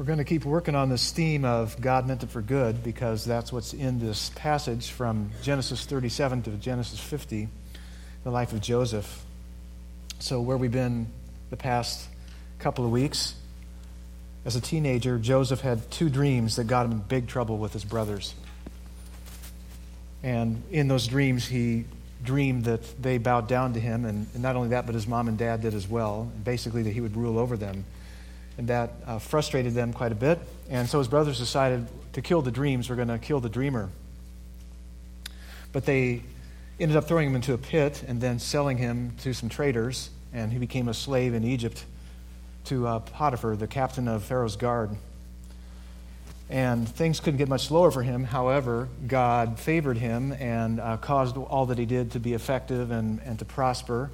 We're going to keep working on this theme of God meant it for good because that's what's in this passage from Genesis 37 to Genesis 50, the life of Joseph. So, where we've been the past couple of weeks, as a teenager, Joseph had two dreams that got him in big trouble with his brothers. And in those dreams, he dreamed that they bowed down to him, and, not only that, but his mom and dad did as well. Basically, that he would rule over them and that uh, frustrated them quite a bit. And so his brothers decided to kill the dreams. We're going to kill the dreamer. But they ended up throwing him into a pit and then selling him to some traders, and he became a slave in Egypt to uh, Potiphar, the captain of Pharaoh's guard. And things couldn't get much slower for him. However, God favored him and uh, caused all that he did to be effective and, and to prosper.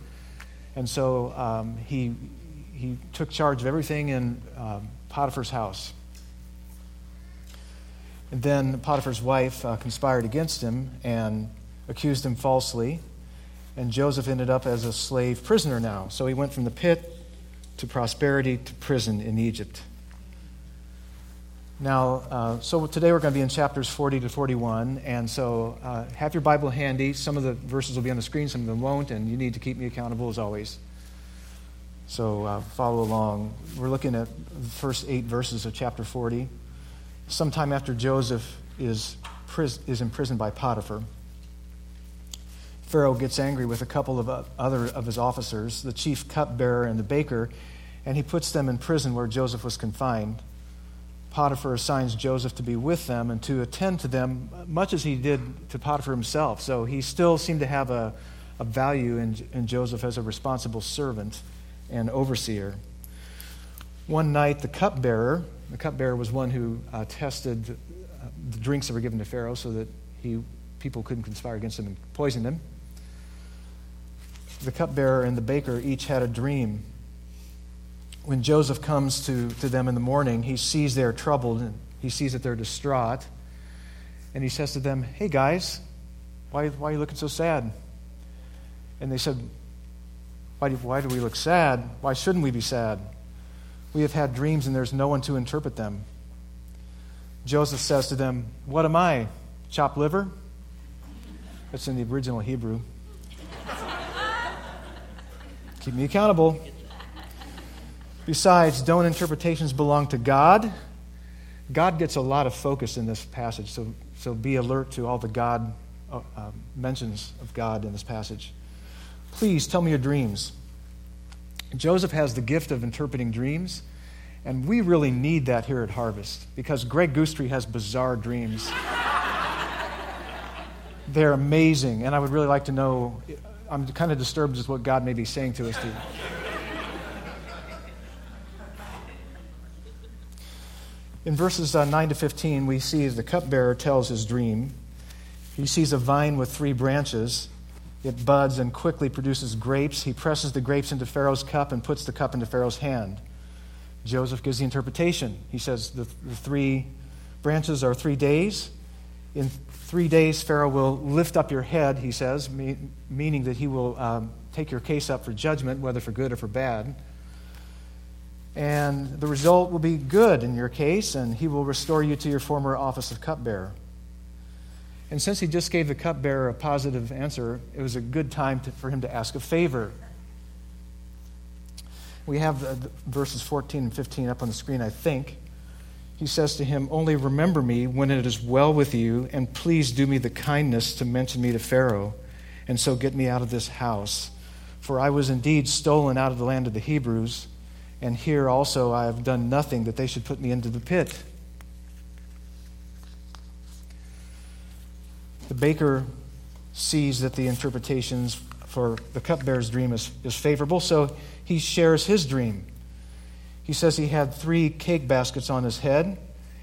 And so um, he he took charge of everything in um, Potiphar's house. And then Potiphar's wife uh, conspired against him and accused him falsely. And Joseph ended up as a slave prisoner now. So he went from the pit to prosperity to prison in Egypt. Now, uh, so today we're going to be in chapters 40 to 41. And so uh, have your Bible handy. Some of the verses will be on the screen, some of them won't. And you need to keep me accountable as always. So uh, follow along. We're looking at the first eight verses of chapter 40. Sometime after Joseph is, pris- is imprisoned by Potiphar, Pharaoh gets angry with a couple of uh, other of his officers, the chief cupbearer and the baker, and he puts them in prison where Joseph was confined. Potiphar assigns Joseph to be with them and to attend to them, much as he did to Potiphar himself. So he still seemed to have a, a value in, in Joseph as a responsible servant and overseer. One night, the cupbearer, the cupbearer was one who uh, tested uh, the drinks that were given to Pharaoh so that he, people couldn't conspire against him and poison him. The cupbearer and the baker each had a dream. When Joseph comes to, to them in the morning, he sees they're troubled and he sees that they're distraught. And he says to them, Hey guys, why, why are you looking so sad? And they said, why do, why do we look sad? Why shouldn't we be sad? We have had dreams and there's no one to interpret them. Joseph says to them, What am I? Chopped liver? That's in the original Hebrew. Keep me accountable. Besides, don't interpretations belong to God? God gets a lot of focus in this passage, so, so be alert to all the God uh, uh, mentions of God in this passage. Please tell me your dreams. Joseph has the gift of interpreting dreams, and we really need that here at Harvest because Greg Goostrey has bizarre dreams. They're amazing, and I would really like to know. I'm kind of disturbed as what God may be saying to us. Too. In verses uh, 9 to 15, we see the cupbearer tells his dream. He sees a vine with three branches it buds and quickly produces grapes. He presses the grapes into Pharaoh's cup and puts the cup into Pharaoh's hand. Joseph gives the interpretation. He says the, the three branches are three days. In three days, Pharaoh will lift up your head, he says, me, meaning that he will um, take your case up for judgment, whether for good or for bad. And the result will be good in your case, and he will restore you to your former office of cupbearer. And since he just gave the cupbearer a positive answer, it was a good time to, for him to ask a favor. We have the, the verses 14 and 15 up on the screen, I think. He says to him, Only remember me when it is well with you, and please do me the kindness to mention me to Pharaoh, and so get me out of this house. For I was indeed stolen out of the land of the Hebrews, and here also I have done nothing that they should put me into the pit. The baker sees that the interpretations for the cupbearer's dream is, is favorable, so he shares his dream. He says he had three cake baskets on his head.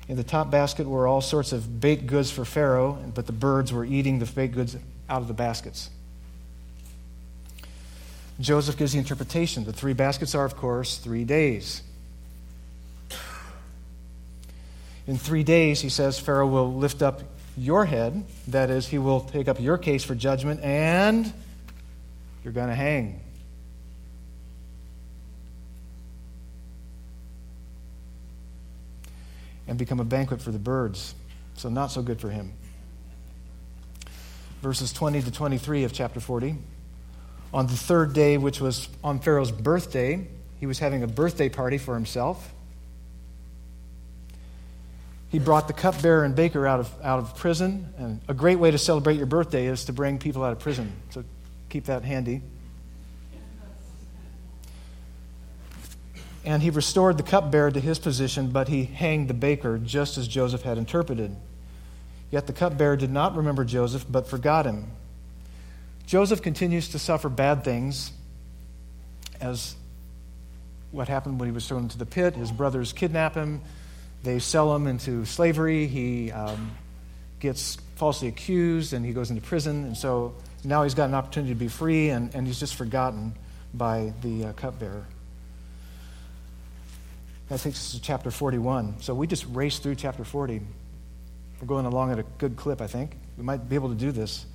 In the top basket were all sorts of baked goods for Pharaoh, but the birds were eating the baked goods out of the baskets. Joseph gives the interpretation. The three baskets are, of course, three days. In three days, he says, Pharaoh will lift up your head. That is, he will take up your case for judgment, and you're going to hang. and become a banquet for the birds. So, not so good for him. Verses 20 to 23 of chapter 40. On the third day, which was on Pharaoh's birthday, he was having a birthday party for himself. He brought the cupbearer and baker out of, out of prison. And a great way to celebrate your birthday is to bring people out of prison. So keep that handy. And he restored the cupbearer to his position, but he hanged the baker, just as Joseph had interpreted. Yet the cupbearer did not remember Joseph, but forgot him. Joseph continues to suffer bad things, as what happened when he was thrown into the pit. His brothers kidnap him, they sell him into slavery. He um, gets falsely accused, and he goes into prison. And so now he's got an opportunity to be free, and, and he's just forgotten by the uh, cupbearer. That takes us to chapter 41. So we just raced through chapter 40. We're going along at a good clip, I think. We might be able to do this.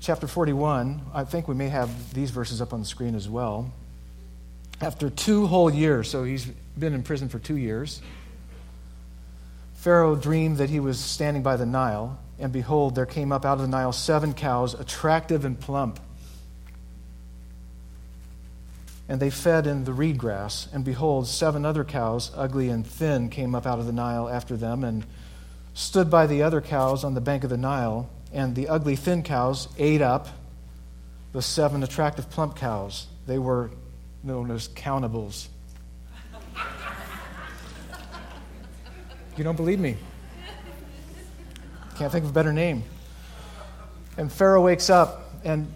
Chapter 41, I think we may have these verses up on the screen as well. After two whole years, so he's been in prison for two years, Pharaoh dreamed that he was standing by the Nile, and behold, there came up out of the Nile seven cows, attractive and plump and they fed in the reed grass. And behold, seven other cows, ugly and thin, came up out of the Nile after them and stood by the other cows on the bank of the Nile. And the ugly, thin cows ate up the seven attractive, plump cows. They were known as countables. You don't believe me? Can't think of a better name. And Pharaoh wakes up and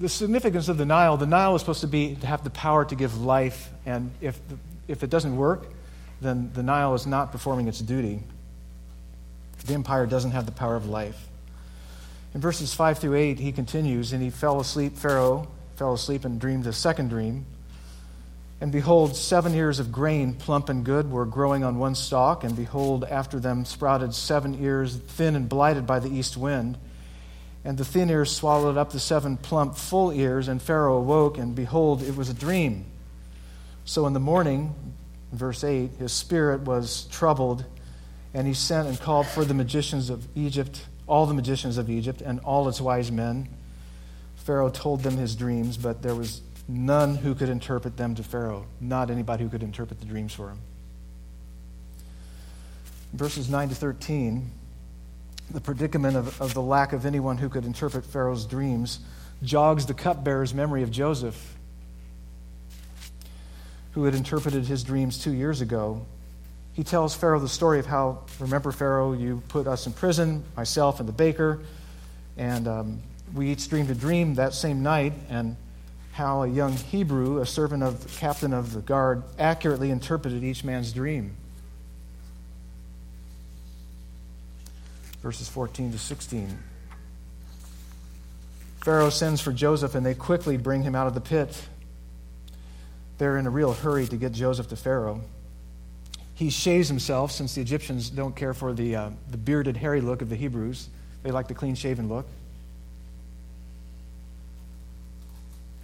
the significance of the Nile the Nile is supposed to be to have the power to give life, and if, if it doesn't work, then the Nile is not performing its duty. The empire doesn't have the power of life. In verses 5 through 8, he continues, and he fell asleep, Pharaoh fell asleep and dreamed a second dream. And behold, seven ears of grain, plump and good, were growing on one stalk, and behold, after them sprouted seven ears, thin and blighted by the east wind. And the thin ears swallowed up the seven plump, full ears, and Pharaoh awoke, and behold, it was a dream. So in the morning, verse 8, his spirit was troubled, and he sent and called for the magicians of Egypt, all the magicians of Egypt, and all its wise men. Pharaoh told them his dreams, but there was none who could interpret them to Pharaoh, not anybody who could interpret the dreams for him. Verses 9 to 13 the predicament of, of the lack of anyone who could interpret Pharaoh's dreams jogs the cupbearer's memory of Joseph, who had interpreted his dreams two years ago. He tells Pharaoh the story of how, remember, Pharaoh, you put us in prison, myself and the baker, and um, we each dreamed a dream that same night, and how a young Hebrew, a servant of the captain of the guard, accurately interpreted each man's dream. verses 14 to 16. Pharaoh sends for Joseph, and they quickly bring him out of the pit. They're in a real hurry to get Joseph to Pharaoh. He shaves himself, since the Egyptians don't care for the, uh, the bearded, hairy look of the Hebrews. They like the clean shaven look.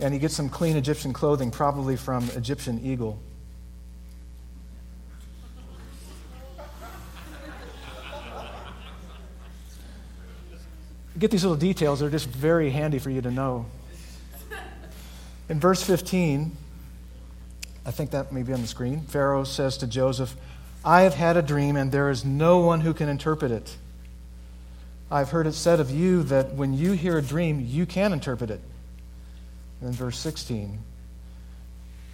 And he gets some clean Egyptian clothing, probably from Egyptian eagle. get these little details, they're just very handy for you to know. In verse 15, I think that may be on the screen, Pharaoh says to Joseph, I have had a dream, and there is no one who can interpret it. I've heard it said of you that when you hear a dream, you can interpret it. And then verse 16.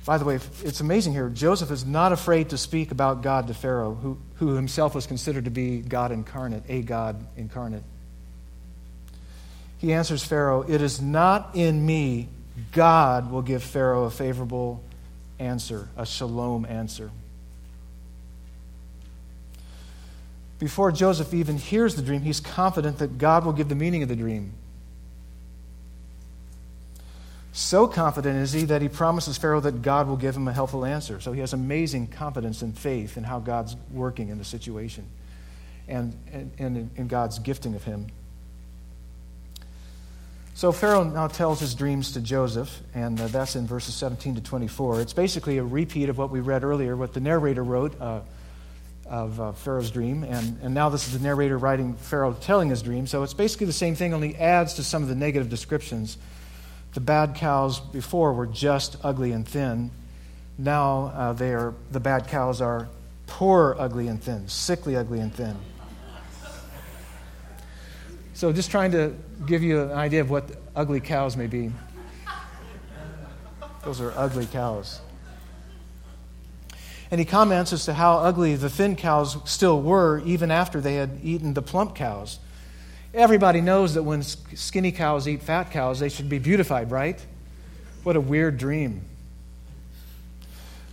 By the way, it's amazing here. Joseph is not afraid to speak about God to Pharaoh, who, who himself was considered to be God incarnate, a God incarnate. He answers Pharaoh, It is not in me. God will give Pharaoh a favorable answer, a shalom answer. Before Joseph even hears the dream, he's confident that God will give the meaning of the dream. So confident is he that he promises Pharaoh that God will give him a helpful answer. So he has amazing confidence and faith in how God's working in the situation and, and, and in God's gifting of him. So Pharaoh now tells his dreams to Joseph, and uh, that's in verses 17 to 24. It's basically a repeat of what we read earlier, what the narrator wrote, uh, of uh, Pharaoh's dream. And, and now this is the narrator writing Pharaoh telling his dream. So it's basically the same thing, only adds to some of the negative descriptions. The bad cows before were just ugly and thin. Now uh, they are, the bad cows are poor, ugly, and thin, sickly, ugly, and thin. So just trying to give you an idea of what ugly cows may be. Those are ugly cows. And he comments as to how ugly the thin cows still were even after they had eaten the plump cows. Everybody knows that when skinny cows eat fat cows, they should be beautified, right? What a weird dream.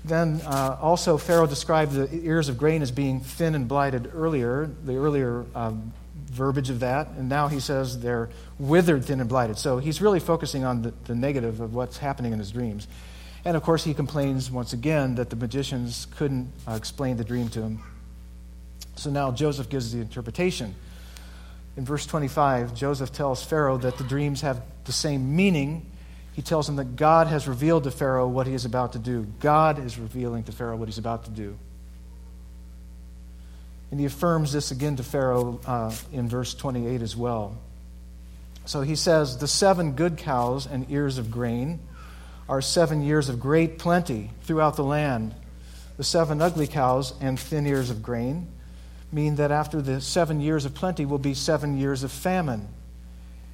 Then uh, also, Pharaoh described the ears of grain as being thin and blighted earlier, the earlier um, verbiage of that. And now he says they're withered, thin, and blighted. So he's really focusing on the, the negative of what's happening in his dreams. And of course, he complains once again that the magicians couldn't uh, explain the dream to him. So now Joseph gives the interpretation. In verse 25, Joseph tells Pharaoh that the dreams have the same meaning. He tells him that God has revealed to Pharaoh what he is about to do. God is revealing to Pharaoh what he's about to do. And he affirms this again to Pharaoh uh, in verse 28 as well. So he says, The seven good cows and ears of grain are seven years of great plenty throughout the land. The seven ugly cows and thin ears of grain mean that after the seven years of plenty will be seven years of famine,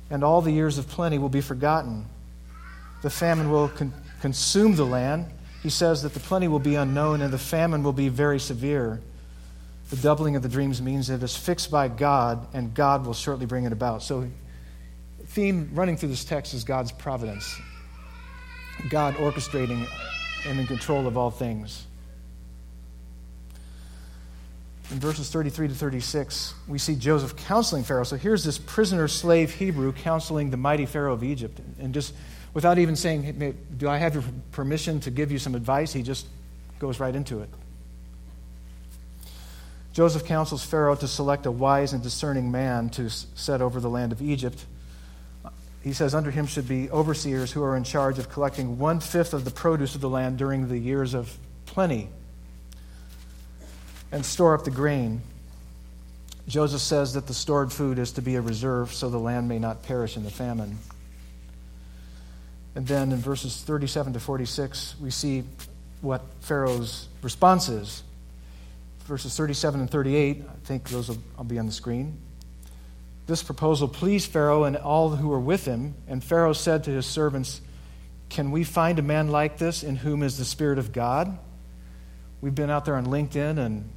and all the years of plenty will be forgotten. The famine will con- consume the land. He says that the plenty will be unknown and the famine will be very severe. The doubling of the dreams means that it is fixed by God, and God will shortly bring it about. So, theme running through this text is God's providence. God orchestrating and in control of all things. In verses 33 to 36, we see Joseph counseling Pharaoh. So here's this prisoner slave Hebrew counseling the mighty Pharaoh of Egypt. And just without even saying, Do I have your permission to give you some advice? He just goes right into it. Joseph counsels Pharaoh to select a wise and discerning man to set over the land of Egypt he says under him should be overseers who are in charge of collecting one fifth of the produce of the land during the years of plenty and store up the grain. Joseph says that the stored food is to be a reserve so the land may not perish in the famine. And then in verses 37 to 46, we see what Pharaoh's response is. Verses 37 and 38, I think those will, will be on the screen. This proposal pleased Pharaoh and all who were with him, and Pharaoh said to his servants, Can we find a man like this in whom is the Spirit of God? We've been out there on LinkedIn and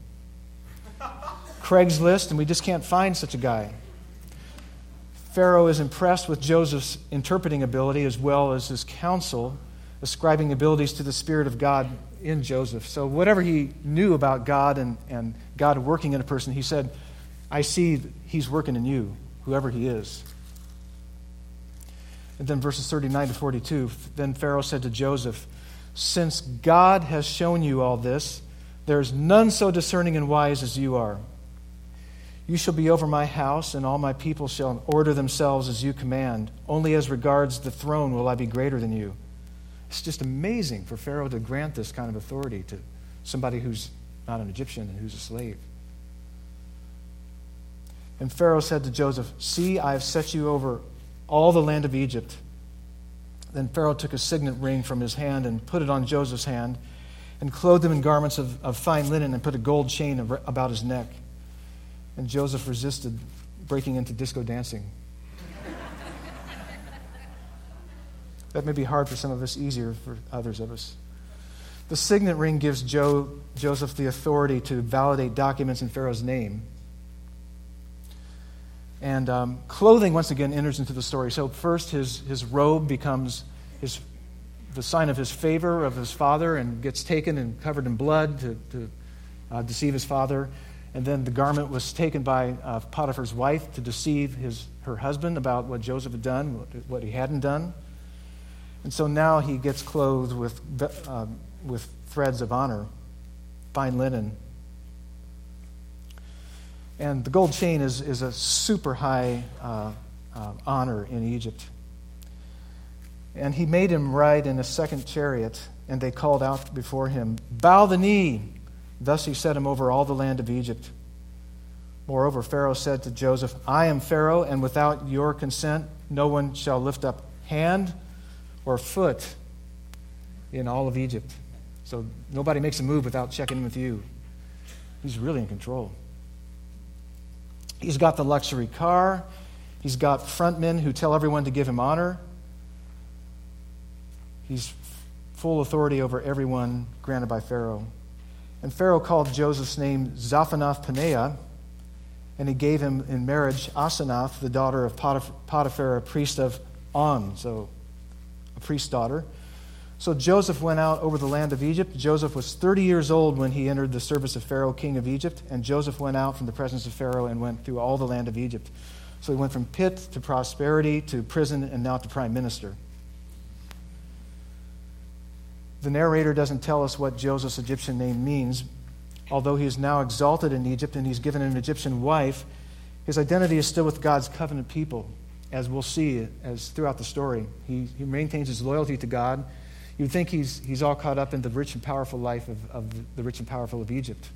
Craigslist, and we just can't find such a guy. Pharaoh is impressed with Joseph's interpreting ability as well as his counsel, ascribing abilities to the Spirit of God in Joseph. So, whatever he knew about God and, and God working in a person, he said, I see he's working in you whoever he is. And then verses 39 to 42 then Pharaoh said to Joseph, Since God has shown you all this, there is none so discerning and wise as you are. You shall be over my house, and all my people shall order themselves as you command. Only as regards the throne will I be greater than you. It's just amazing for Pharaoh to grant this kind of authority to somebody who's not an Egyptian and who's a slave. And Pharaoh said to Joseph, See, I have set you over all the land of Egypt. Then Pharaoh took a signet ring from his hand and put it on Joseph's hand, and clothed him in garments of, of fine linen, and put a gold chain about his neck. And Joseph resisted breaking into disco dancing. that may be hard for some of us, easier for others of us. The signet ring gives Joe, Joseph the authority to validate documents in Pharaoh's name. And um, clothing, once again, enters into the story. So, first, his, his robe becomes his, the sign of his favor of his father and gets taken and covered in blood to, to uh, deceive his father. And then the garment was taken by uh, Potiphar's wife to deceive his, her husband about what Joseph had done, what, what he hadn't done. And so now he gets clothed with, uh, with threads of honor, fine linen, and the gold chain is, is a super high uh, uh, honor in Egypt. And he made him ride in a second chariot, and they called out before him, Bow the knee, Thus he set him over all the land of Egypt. Moreover, Pharaoh said to Joseph, I am Pharaoh, and without your consent, no one shall lift up hand or foot in all of Egypt. So nobody makes a move without checking with you. He's really in control. He's got the luxury car. He's got frontmen who tell everyone to give him honor. He's full authority over everyone granted by Pharaoh. And Pharaoh called Joseph's name Zaphenath Paneah, and he gave him in marriage Asenath, the daughter of Potiphar, a priest of On, so a priest's daughter. So Joseph went out over the land of Egypt. Joseph was 30 years old when he entered the service of Pharaoh, king of Egypt. And Joseph went out from the presence of Pharaoh and went through all the land of Egypt. So he went from pit to prosperity to prison and now to prime minister. The narrator doesn't tell us what Joseph's Egyptian name means. Although he is now exalted in Egypt and he's given an Egyptian wife, his identity is still with God's covenant people, as we'll see as throughout the story. He, he maintains his loyalty to God. You'd think he's, he's all caught up in the rich and powerful life of, of the rich and powerful of Egypt.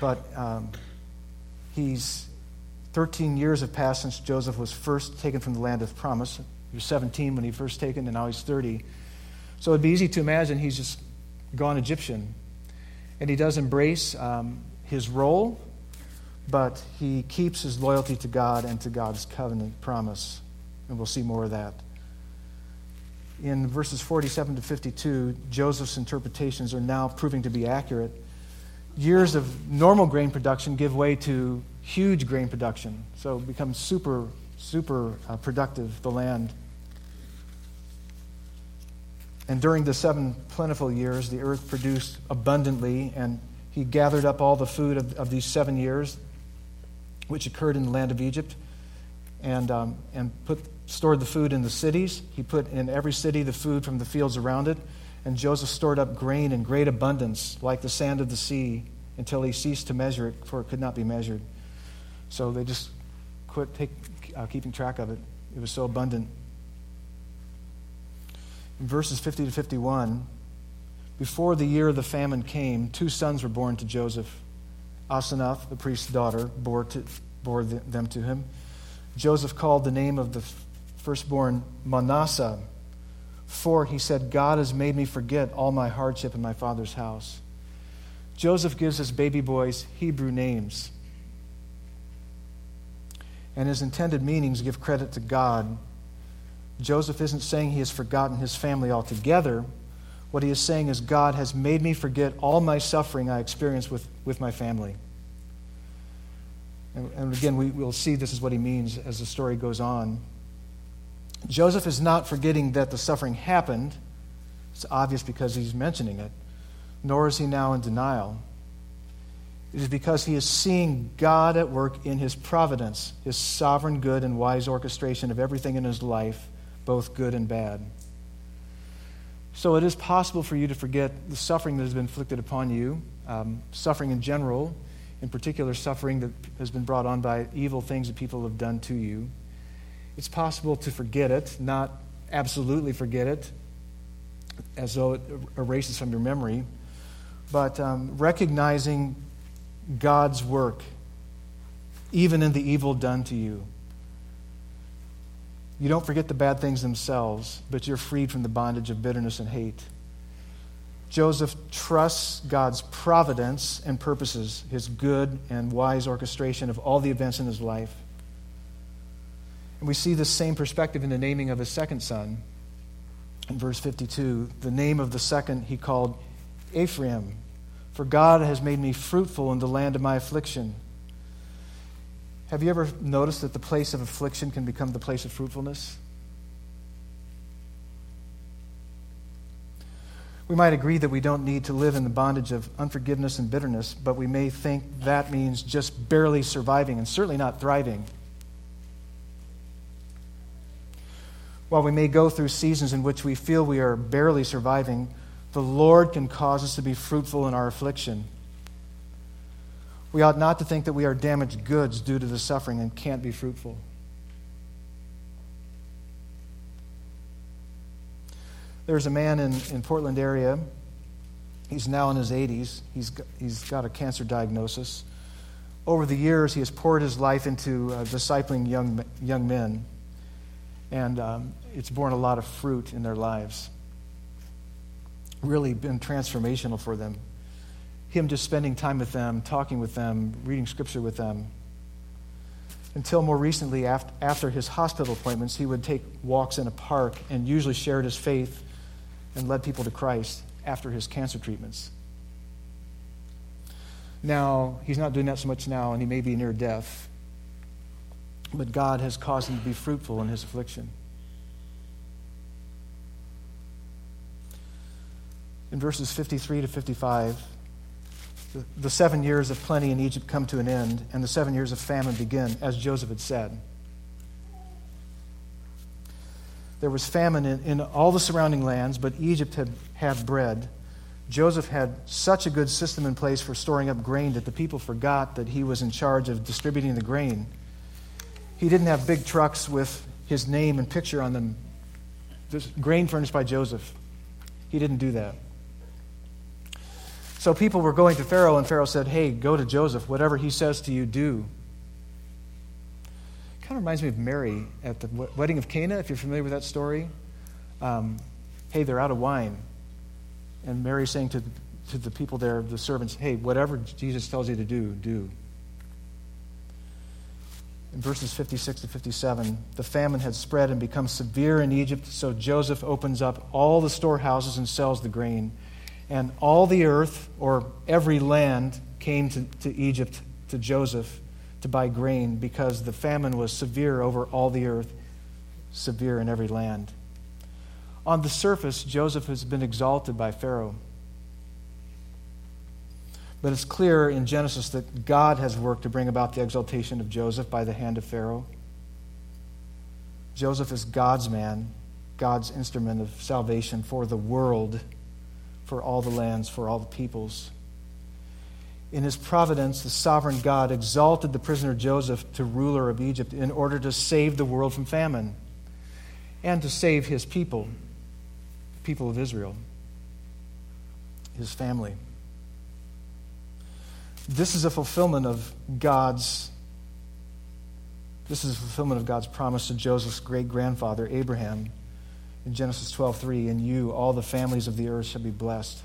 But um, he's 13 years have passed since Joseph was first taken from the land of promise. He was 17 when he first taken, and now he's 30. So it'd be easy to imagine he's just gone Egyptian. And he does embrace um, his role, but he keeps his loyalty to God and to God's covenant promise. And we'll see more of that. In verses 47 to 52, Joseph's interpretations are now proving to be accurate. Years of normal grain production give way to huge grain production. So it becomes super, super uh, productive, the land. And during the seven plentiful years, the earth produced abundantly, and he gathered up all the food of, of these seven years, which occurred in the land of Egypt, and, um, and put, stored the food in the cities. He put in every city the food from the fields around it. And Joseph stored up grain in great abundance, like the sand of the sea, until he ceased to measure it, for it could not be measured. So they just quit take, uh, keeping track of it. It was so abundant in verses 50 to 51, before the year of the famine came, two sons were born to Joseph. Asenath, the priest's daughter, bore, to, bore them to him. Joseph called the name of the firstborn Manasseh, for he said, God has made me forget all my hardship in my father's house. Joseph gives his baby boys Hebrew names, and his intended meanings give credit to God Joseph isn't saying he has forgotten his family altogether. What he is saying is, God has made me forget all my suffering I experienced with, with my family. And, and again, we, will see this is what he means as the story goes on. Joseph is not forgetting that the suffering happened. It's obvious because he's mentioning it. Nor is he now in denial. It is because he is seeing God at work in his providence, his sovereign good and wise orchestration of everything in his life both good and bad. So it is possible for you to forget the suffering that has been inflicted upon you, um, suffering in general, in particular, suffering that has been brought on by evil things that people have done to you. It's possible to forget it, not absolutely forget it, as though it erases from your memory, but um, recognizing God's work, even in the evil done to you. You don't forget the bad things themselves, but you're freed from the bondage of bitterness and hate. Joseph trusts God's providence and purposes, his good and wise orchestration of all the events in his life. And we see this same perspective in the naming of his second son. In verse 52, the name of the second he called Ephraim, for God has made me fruitful in the land of my affliction. Have you ever noticed that the place of affliction can become the place of fruitfulness? We might agree that we don't need to live in the bondage of unforgiveness and bitterness, but we may think that means just barely surviving and certainly not thriving. While we may go through seasons in which we feel we are barely surviving, the Lord can cause us to be fruitful in our affliction. We ought not to think that we are damaged goods due to the suffering and can't be fruitful. There's a man in, in Portland area He's now in his 80s. He's got, he's got a cancer diagnosis. Over the years, he has poured his life into uh, discipling young, young men, and um, it's borne a lot of fruit in their lives. Really been transformational for them. Him just spending time with them, talking with them, reading scripture with them. Until more recently, after his hospital appointments, he would take walks in a park and usually shared his faith and led people to Christ after his cancer treatments. Now, he's not doing that so much now, and he may be near death. But God has caused him to be fruitful in his affliction. In verses 53 to 55, the, seven years of plenty in Egypt come to an end, and the seven years of famine begin, as Joseph had said. There was famine in, in all the surrounding lands, but Egypt had had bread. Joseph had such a good system in place for storing up grain that the people forgot that he was in charge of distributing the grain. He didn't have big trucks with his name and picture on them, Just grain furnished by Joseph. He didn't do that. So people were going to Pharaoh, and Pharaoh said, Hey, go to Joseph. Whatever he says to you, do. Kind of reminds me of Mary at the wedding of Cana, if you're familiar with that story. Um, hey, they're out of wine. And Mary saying to, to the people there, the servants, hey, whatever Jesus tells you to do, do. In verses 56 to 57, the famine had spread and become severe in Egypt, so Joseph opens up all the storehouses and sells the grain. And all the earth, or every land, came to, to Egypt to Joseph to buy grain because the famine was severe over all the earth, severe in every land. On the surface, Joseph has been exalted by Pharaoh. But it's clear in Genesis that God has worked to bring about the exaltation of Joseph by the hand of Pharaoh. Joseph is God's man, God's instrument of salvation for the world, for all the lands, for all the peoples in his providence, the sovereign God exalted the prisoner Joseph to ruler of Egypt in order to save the world from famine and to save his people, the people of Israel, his family. This is a fulfillment of God's this is a fulfillment of God's promise to Joseph's great grandfather Abraham in Genesis 12:3 and you all the families of the earth shall be blessed.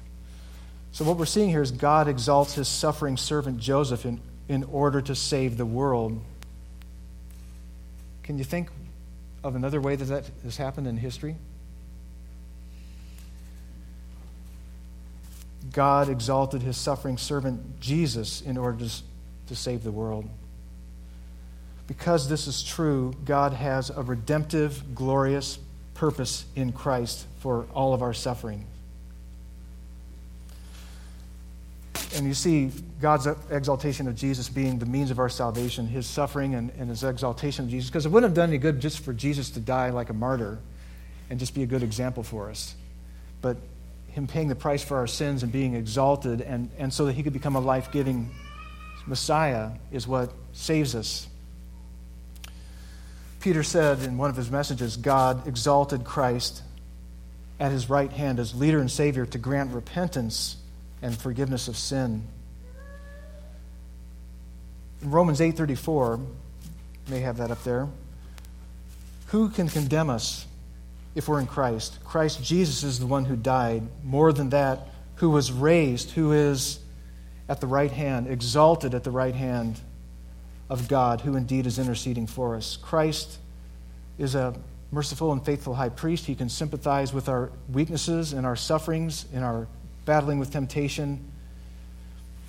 So, what we're seeing here is God exalts his suffering servant Joseph in, in order to save the world. Can you think of another way that that has happened in history? God exalted his suffering servant Jesus in order to, to save the world. Because this is true, God has a redemptive, glorious purpose in Christ for all of our suffering. and you see God's exaltation of Jesus being the means of our salvation, his suffering and, and his exaltation of Jesus, because it wouldn't have done any good just for Jesus to die like a martyr and just be a good example for us. But him paying the price for our sins and being exalted, and, and so that he could become a life giving Messiah, is what saves us. Peter said in one of his messages God exalted Christ at his right hand as leader and Savior to grant repentance and forgiveness of sin. In Romans 8:34, may have that up there. Who can condemn us if we're in Christ? Christ Jesus is the one who died, more than that, who was raised, who is at the right hand, exalted at the right hand of God, who indeed is interceding for us. Christ is a merciful and faithful high priest. He can sympathize with our weaknesses and our sufferings in our battling with temptation,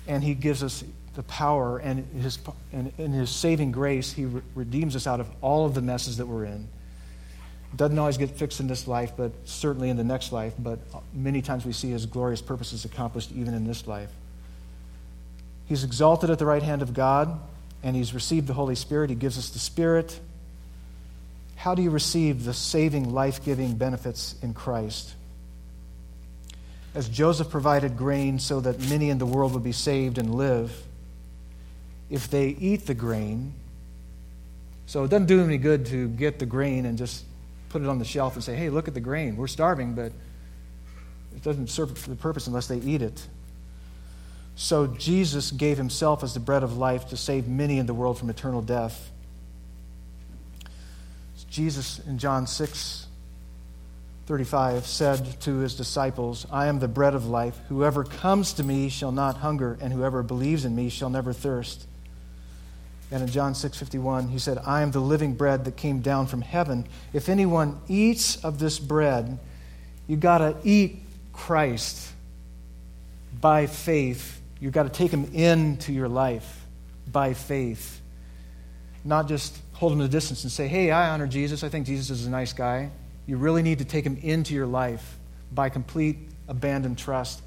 and He gives us the power, and, his, and in His saving grace, He re- redeems us out of all of the messes that we're in. Doesn't always get fixed in this life, but certainly in the next life. But many times we see His glorious purposes accomplished even in this life. He's exalted at the right hand of God, and He's received the Holy Spirit. He gives us the Spirit. How do you receive the saving, life giving benefits in Christ? as Joseph provided grain so that many in the world would be saved and live, if they eat the grain, so it doesn't do any good to get the grain and just put it on the shelf and say, hey, look at the grain. We're starving, but it doesn't serve the purpose unless they eat it. So Jesus gave himself as the bread of life to save many in the world from eternal death. Jesus in John 6 35 said to his disciples, I am the bread of life. Whoever comes to me shall not hunger, and whoever believes in me shall never thirst. And in John 6:51, he said, "I am the living bread that came down from heaven. If anyone eats of this bread, you got to eat Christ by faith. You've got to take him into your life by faith. Not just hold him at a distance and say, hey, I honor Jesus. I think Jesus is a nice guy. You really need to take him into your life by complete abandoned trust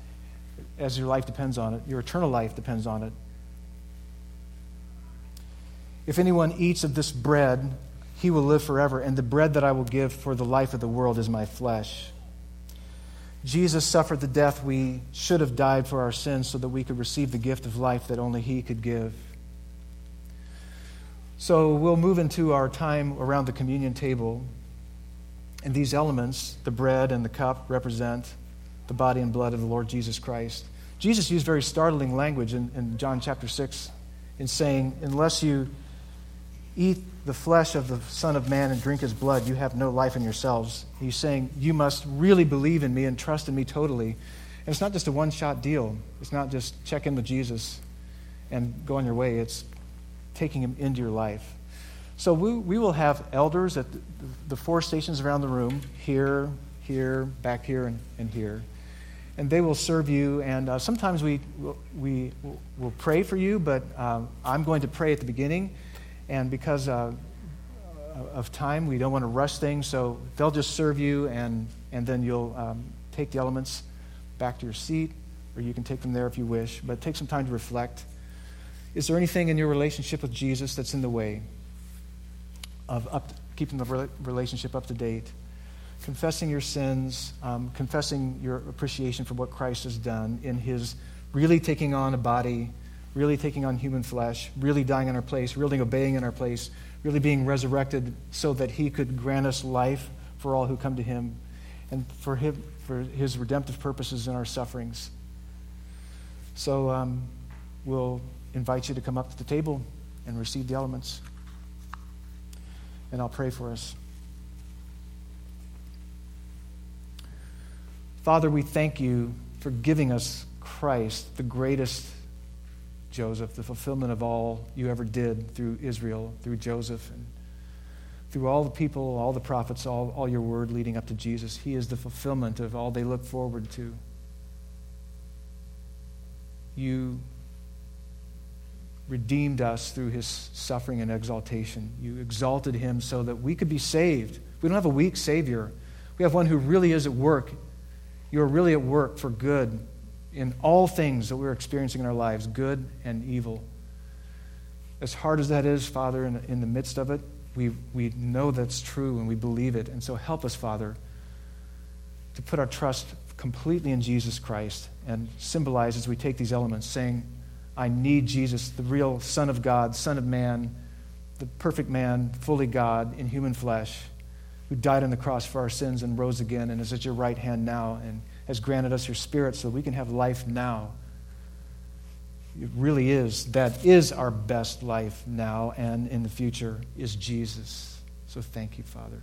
as your life depends on it. Your eternal life depends on it. If anyone eats of this bread, he will live forever, and the bread that I will give for the life of the world is my flesh. Jesus suffered the death we should have died for our sins so that we could receive the gift of life that only he could give. So we'll move into our time around the communion table. And these elements, the bread and the cup, represent the body and blood of the Lord Jesus Christ. Jesus used very startling language in, in John chapter 6 in saying, Unless you eat the flesh of the Son of Man and drink his blood, you have no life in yourselves. He's saying, You must really believe in me and trust in me totally. And it's not just a one shot deal, it's not just check in with Jesus and go on your way. It's taking him into your life. So we, we will have elders at the, four stations around the room here, here, back here, and, and here. And they will serve you. And uh, sometimes we, we will pray for you, but um, I'm going to pray at the beginning. And because uh, of time, we don't want to rush things. So they'll just serve you, and, and then you'll um, take the elements back to your seat, or you can take them there if you wish. But take some time to reflect. Is there anything in your relationship with Jesus that's in the way of up, keeping the relationship up to date? Confessing your sins, um, confessing your appreciation for what Christ has done in his really taking on a body, really taking on human flesh, really dying in our place, really obeying in our place, really being resurrected so that he could grant us life for all who come to him and for him, for his redemptive purposes in our sufferings. So um, we'll invite you to come up to the table and receive the elements. And I'll pray for us. Father, we thank you for giving us Christ, the greatest Joseph, the fulfillment of all you ever did through Israel, through Joseph, and through all the people, all the prophets, all, all your word leading up to Jesus. He is the fulfillment of all they look forward to. You redeemed us through his suffering and exaltation. You exalted him so that we could be saved. We don't have a weak Savior. We have one who really is at work. You are really at work for good in all things that we're experiencing in our lives, good and evil. As hard as that is, Father, in, in the midst of it, we, we know that's true and we believe it. And so help us, Father, to put our trust completely in Jesus Christ and symbolize as we take these elements, saying, I need Jesus, the real Son of God, Son of Man, the perfect man, fully God in human flesh, who died on the cross for our sins and rose again and is at your right hand now and has granted us your Spirit so we can have life now. It really is. That is our best life now and in the future, is Jesus. So thank you, Father.